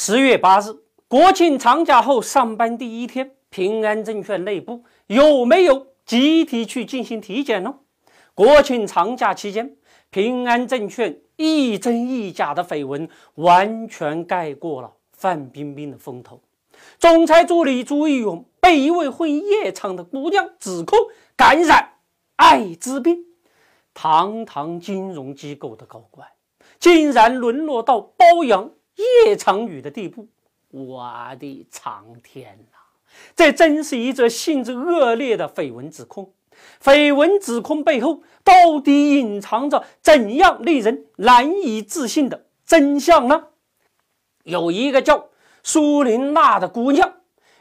十月八日，国庆长假后上班第一天，平安证券内部有没有集体去进行体检呢？国庆长假期间，平安证券一真一假的绯闻完全盖过了范冰冰的风头。总裁助理朱一勇被一位混夜场的姑娘指控感染艾滋病，堂堂金融机构的高管，竟然沦落到包养。夜场女的地步，我的苍天呐！这真是一则性质恶劣的绯闻指控。绯闻指控背后到底隐藏着怎样令人难以置信的真相呢？有一个叫苏琳娜的姑娘，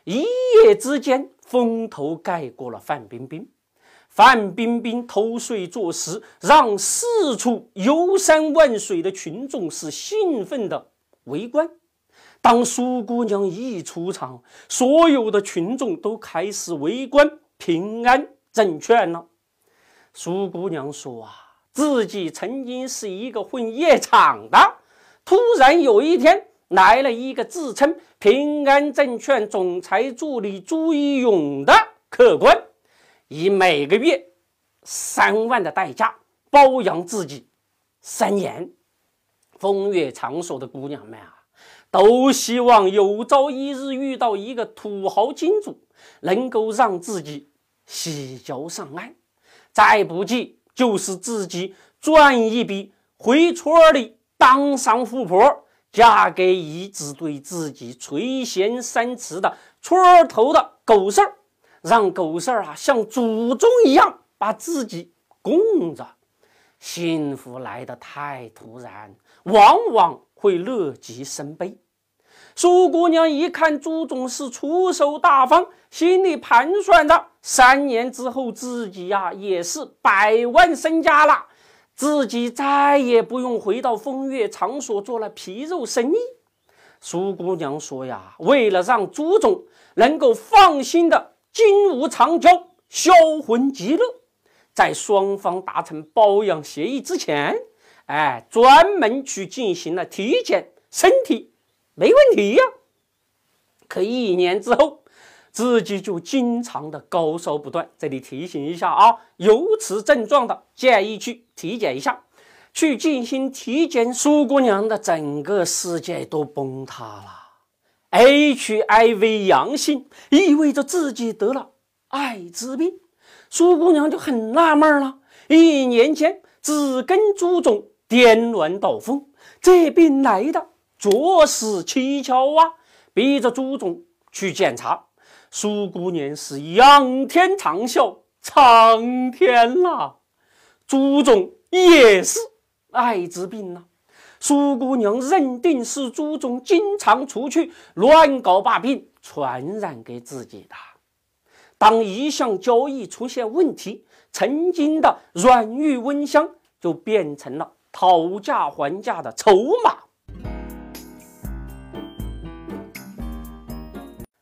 一夜之间风头盖过了范冰冰。范冰冰偷税坐实，让四处游山玩水的群众是兴奋的。围观，当苏姑娘一出场，所有的群众都开始围观平安证券了。苏姑娘说：“啊，自己曾经是一个混夜场的，突然有一天来了一个自称平安证券总裁助理朱一勇的客官，以每个月三万的代价包养自己三年。”风月场所的姑娘们啊，都希望有朝一日遇到一个土豪金主，能够让自己洗脚上岸，再不济就是自己赚一笔，回村里当上富婆，嫁给一直对自己垂涎三尺的村头的狗剩儿，让狗剩儿啊像祖宗一样把自己供着。幸福来得太突然。往往会乐极生悲。苏姑娘一看朱总是出手大方，心里盘算着：三年之后自己呀也是百万身家了，自己再也不用回到风月场所做了皮肉生意。苏姑娘说：“呀，为了让朱总能够放心的金屋藏娇、销魂极乐，在双方达成包养协议之前。”哎，专门去进行了体检，身体没问题呀。可一年之后，自己就经常的高烧不断。这里提醒一下啊，有此症状的建议去体检一下，去进行体检。苏姑娘的整个世界都崩塌了。HIV 阳性意味着自己得了艾滋病，苏姑娘就很纳闷了。一年前只跟朱总。颠鸾倒凤，这病来的着实蹊跷啊！逼着朱总去检查，苏姑娘是仰天长啸，苍天呐！朱总也是艾滋病呐！苏姑娘认定是朱总经常出去乱搞，把病传染给自己的。当一项交易出现问题，曾经的软玉温香就变成了。讨价还价的筹码。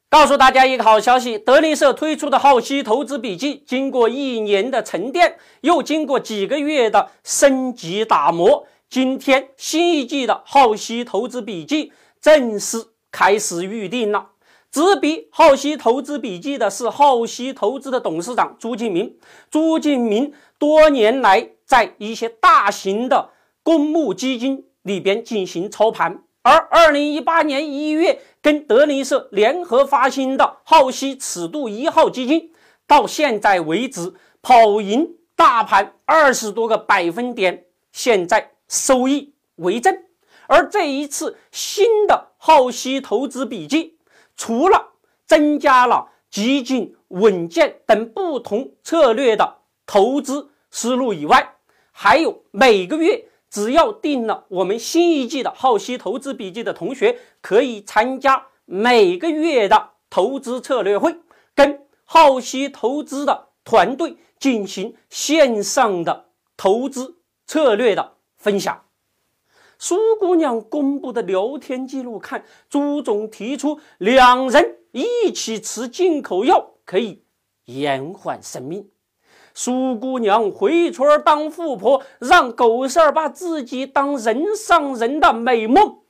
告诉大家一个好消息：德林社推出的浩熙投资笔记，经过一年的沉淀，又经过几个月的升级打磨，今天新一季的浩熙投资笔记正式开始预定了。执笔浩熙投资笔记的是浩熙投资的董事长朱敬明。朱敬明多年来在一些大型的公募基金里边进行操盘，而二零一八年一月跟德林社联合发行的浩熙尺度一号基金，到现在为止跑赢大盘二十多个百分点，现在收益为正。而这一次新的浩熙投资笔记，除了增加了基金稳健等不同策略的投资思路以外，还有每个月。只要订了我们新一季的浩熙投资笔记的同学，可以参加每个月的投资策略会，跟浩熙投资的团队进行线上的投资策略的分享。苏姑娘公布的聊天记录看，朱总提出两人一起吃进口药可以延缓生命。苏姑娘回村当富婆，让狗剩儿把自己当人上人的美梦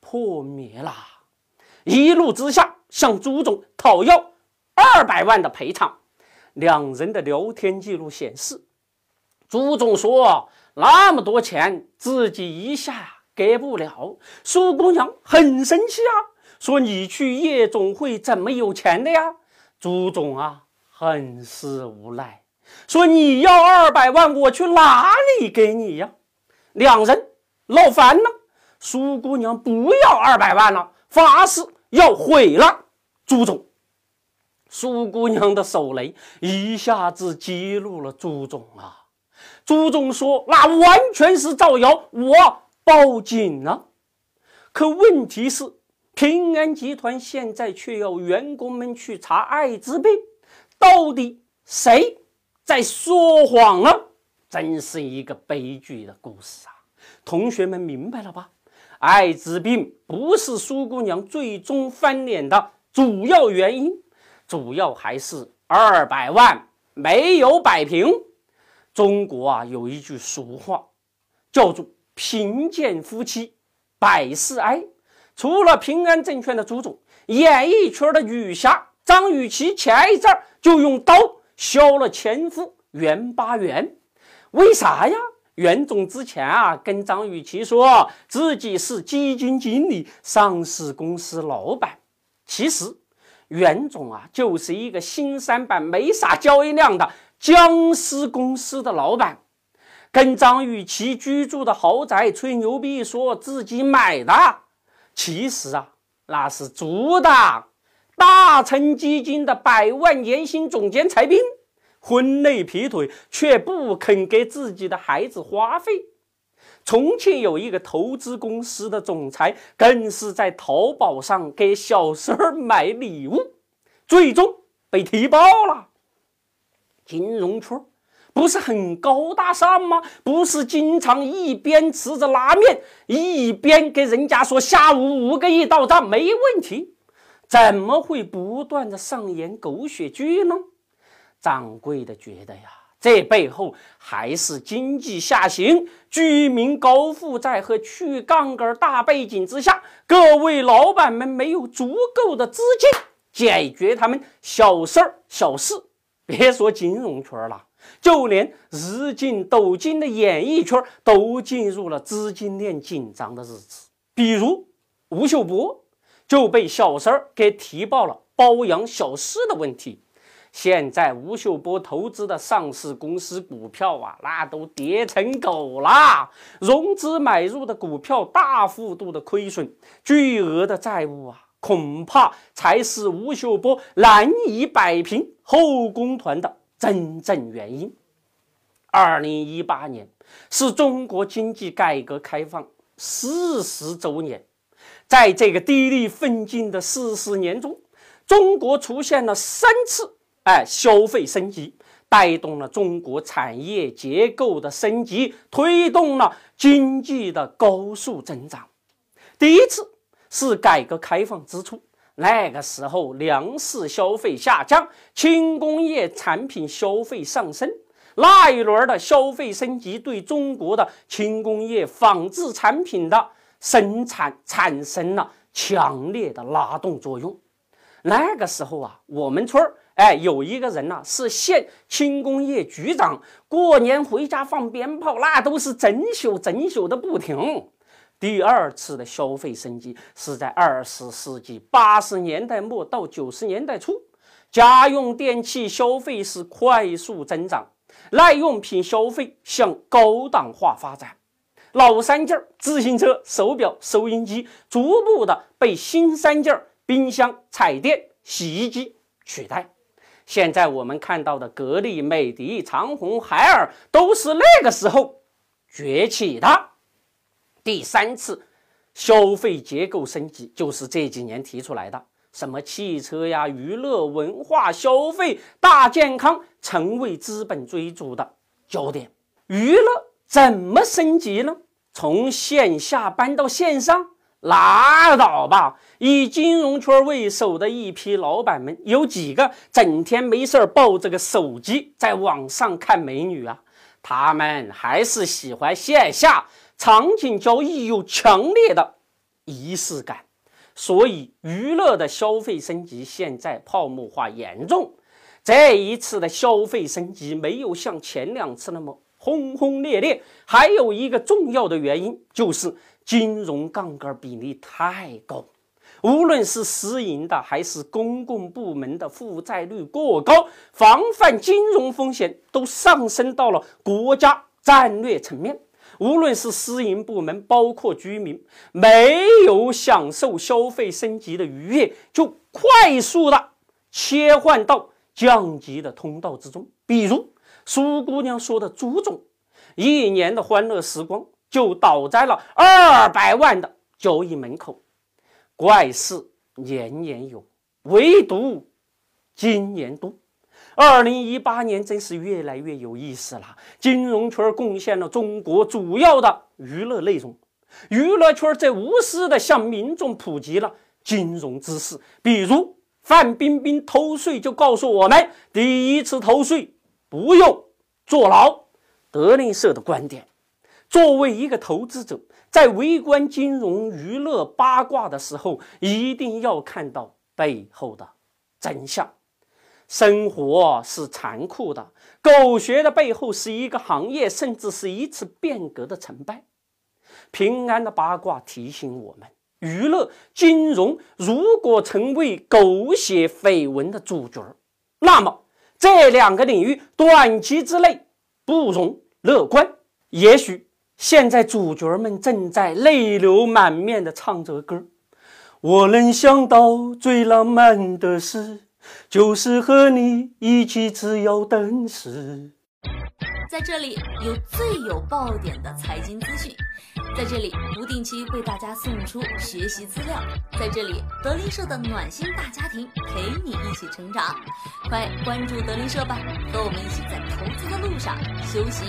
破灭了，一怒之下向朱总讨要二百万的赔偿。两人的聊天记录显示，朱总说那么多钱自己一下给不了。苏姑娘很生气啊，说你去夜总会怎么有钱的呀？朱总啊，很是无奈，说你要二百万，我去哪里给你呀？两人闹翻了。苏姑娘不要二百万了，发誓要毁了朱总。苏姑娘的手雷一下子激怒了朱总啊！朱总说：“那完全是造谣，我报警了。”可问题是，平安集团现在却要员工们去查艾滋病，到底谁在说谎呢？真是一个悲剧的故事啊！同学们明白了吧？艾滋病不是苏姑娘最终翻脸的主要原因，主要还是二百万没有摆平。中国啊有一句俗话，叫做“贫贱夫妻百事哀”。除了平安证券的朱总，演艺圈的女侠张雨绮前一阵就用刀削了前夫袁巴元，为啥呀？袁总之前啊，跟张雨绮说自己是基金经理、上市公司老板。其实，袁总啊，就是一个新三板没啥交易量的僵尸公司的老板，跟张雨绮居住的豪宅吹牛逼，说自己买的。其实啊，那是租的。大成基金的百万年薪总监柴斌。婚内劈腿，却不肯给自己的孩子花费。重庆有一个投资公司的总裁，更是在淘宝上给小三儿买礼物，最终被踢爆了。金融圈不是很高大上吗？不是经常一边吃着拉面，一边给人家说下午五个亿到账没问题，怎么会不断的上演狗血剧呢？掌柜的觉得呀，这背后还是经济下行、居民高负债和去杠杆大背景之下，各位老板们没有足够的资金解决他们小事儿、小事。别说金融圈了，就连日进斗金的演艺圈都进入了资金链紧张的日子。比如吴秀波就被小三儿给提报了包养小四的问题。现在吴秀波投资的上市公司股票啊，那都跌成狗了，融资买入的股票大幅度的亏损，巨额的债务啊，恐怕才是吴秀波难以摆平后宫团的真正原因。二零一八年是中国经济改革开放四十周年，在这个砥砺奋进的四十年中，中国出现了三次。哎，消费升级带动了中国产业结构的升级，推动了经济的高速增长。第一次是改革开放之初，那个时候粮食消费下降，轻工业产品消费上升，那一轮的消费升级对中国的轻工业纺织产品的生产产生了强烈的拉动作用。那个时候啊，我们村儿。哎，有一个人呐，是县轻工业局长，过年回家放鞭炮，那都是整宿整宿的不停。第二次的消费升级是在二十世纪八十年代末到九十年代初，家用电器消费是快速增长，耐用品消费向高档化发展，老三件自行车、手表、收音机逐步的被新三件冰箱、彩电、洗衣机取代。现在我们看到的格力、美的、长虹、海尔，都是那个时候崛起的。第三次消费结构升级，就是这几年提出来的，什么汽车呀、娱乐、文化、消费、大健康，成为资本追逐的焦点。娱乐怎么升级呢？从线下搬到线上？拉倒吧！以金融圈为首的一批老板们，有几个整天没事抱着个手机在网上看美女啊？他们还是喜欢线下场景交易有强烈的仪式感。所以，娱乐的消费升级现在泡沫化严重。这一次的消费升级没有像前两次那么轰轰烈烈。还有一个重要的原因就是金融杠杆比例太高，无论是私营的还是公共部门的负债率过高，防范金融风险都上升到了国家战略层面。无论是私营部门，包括居民，没有享受消费升级的愉悦，就快速的切换到降级的通道之中。比如苏姑娘说的朱总，一年的欢乐时光就倒在了二百万的交易门口。怪事年年有，唯独今年多。二零一八年真是越来越有意思了。金融圈贡献了中国主要的娱乐内容，娱乐圈在无私的向民众普及了金融知识。比如范冰冰偷税就告诉我们，第一次偷税不用坐牢。德林社的观点：作为一个投资者，在围观金融娱乐八卦的时候，一定要看到背后的真相。生活是残酷的，狗血的背后是一个行业，甚至是一次变革的成败。平安的八卦提醒我们：娱乐、金融如果成为狗血绯闻的主角，那么这两个领域短期之内不容乐观。也许现在主角们正在泪流满面地唱着歌：“我能想到最浪漫的事。”就是和你一起吃药等死。在这里有最有爆点的财经资讯，在这里不定期为大家送出学习资料，在这里德林社的暖心大家庭陪你一起成长。快关注德林社吧，和我们一起在投资的路上修行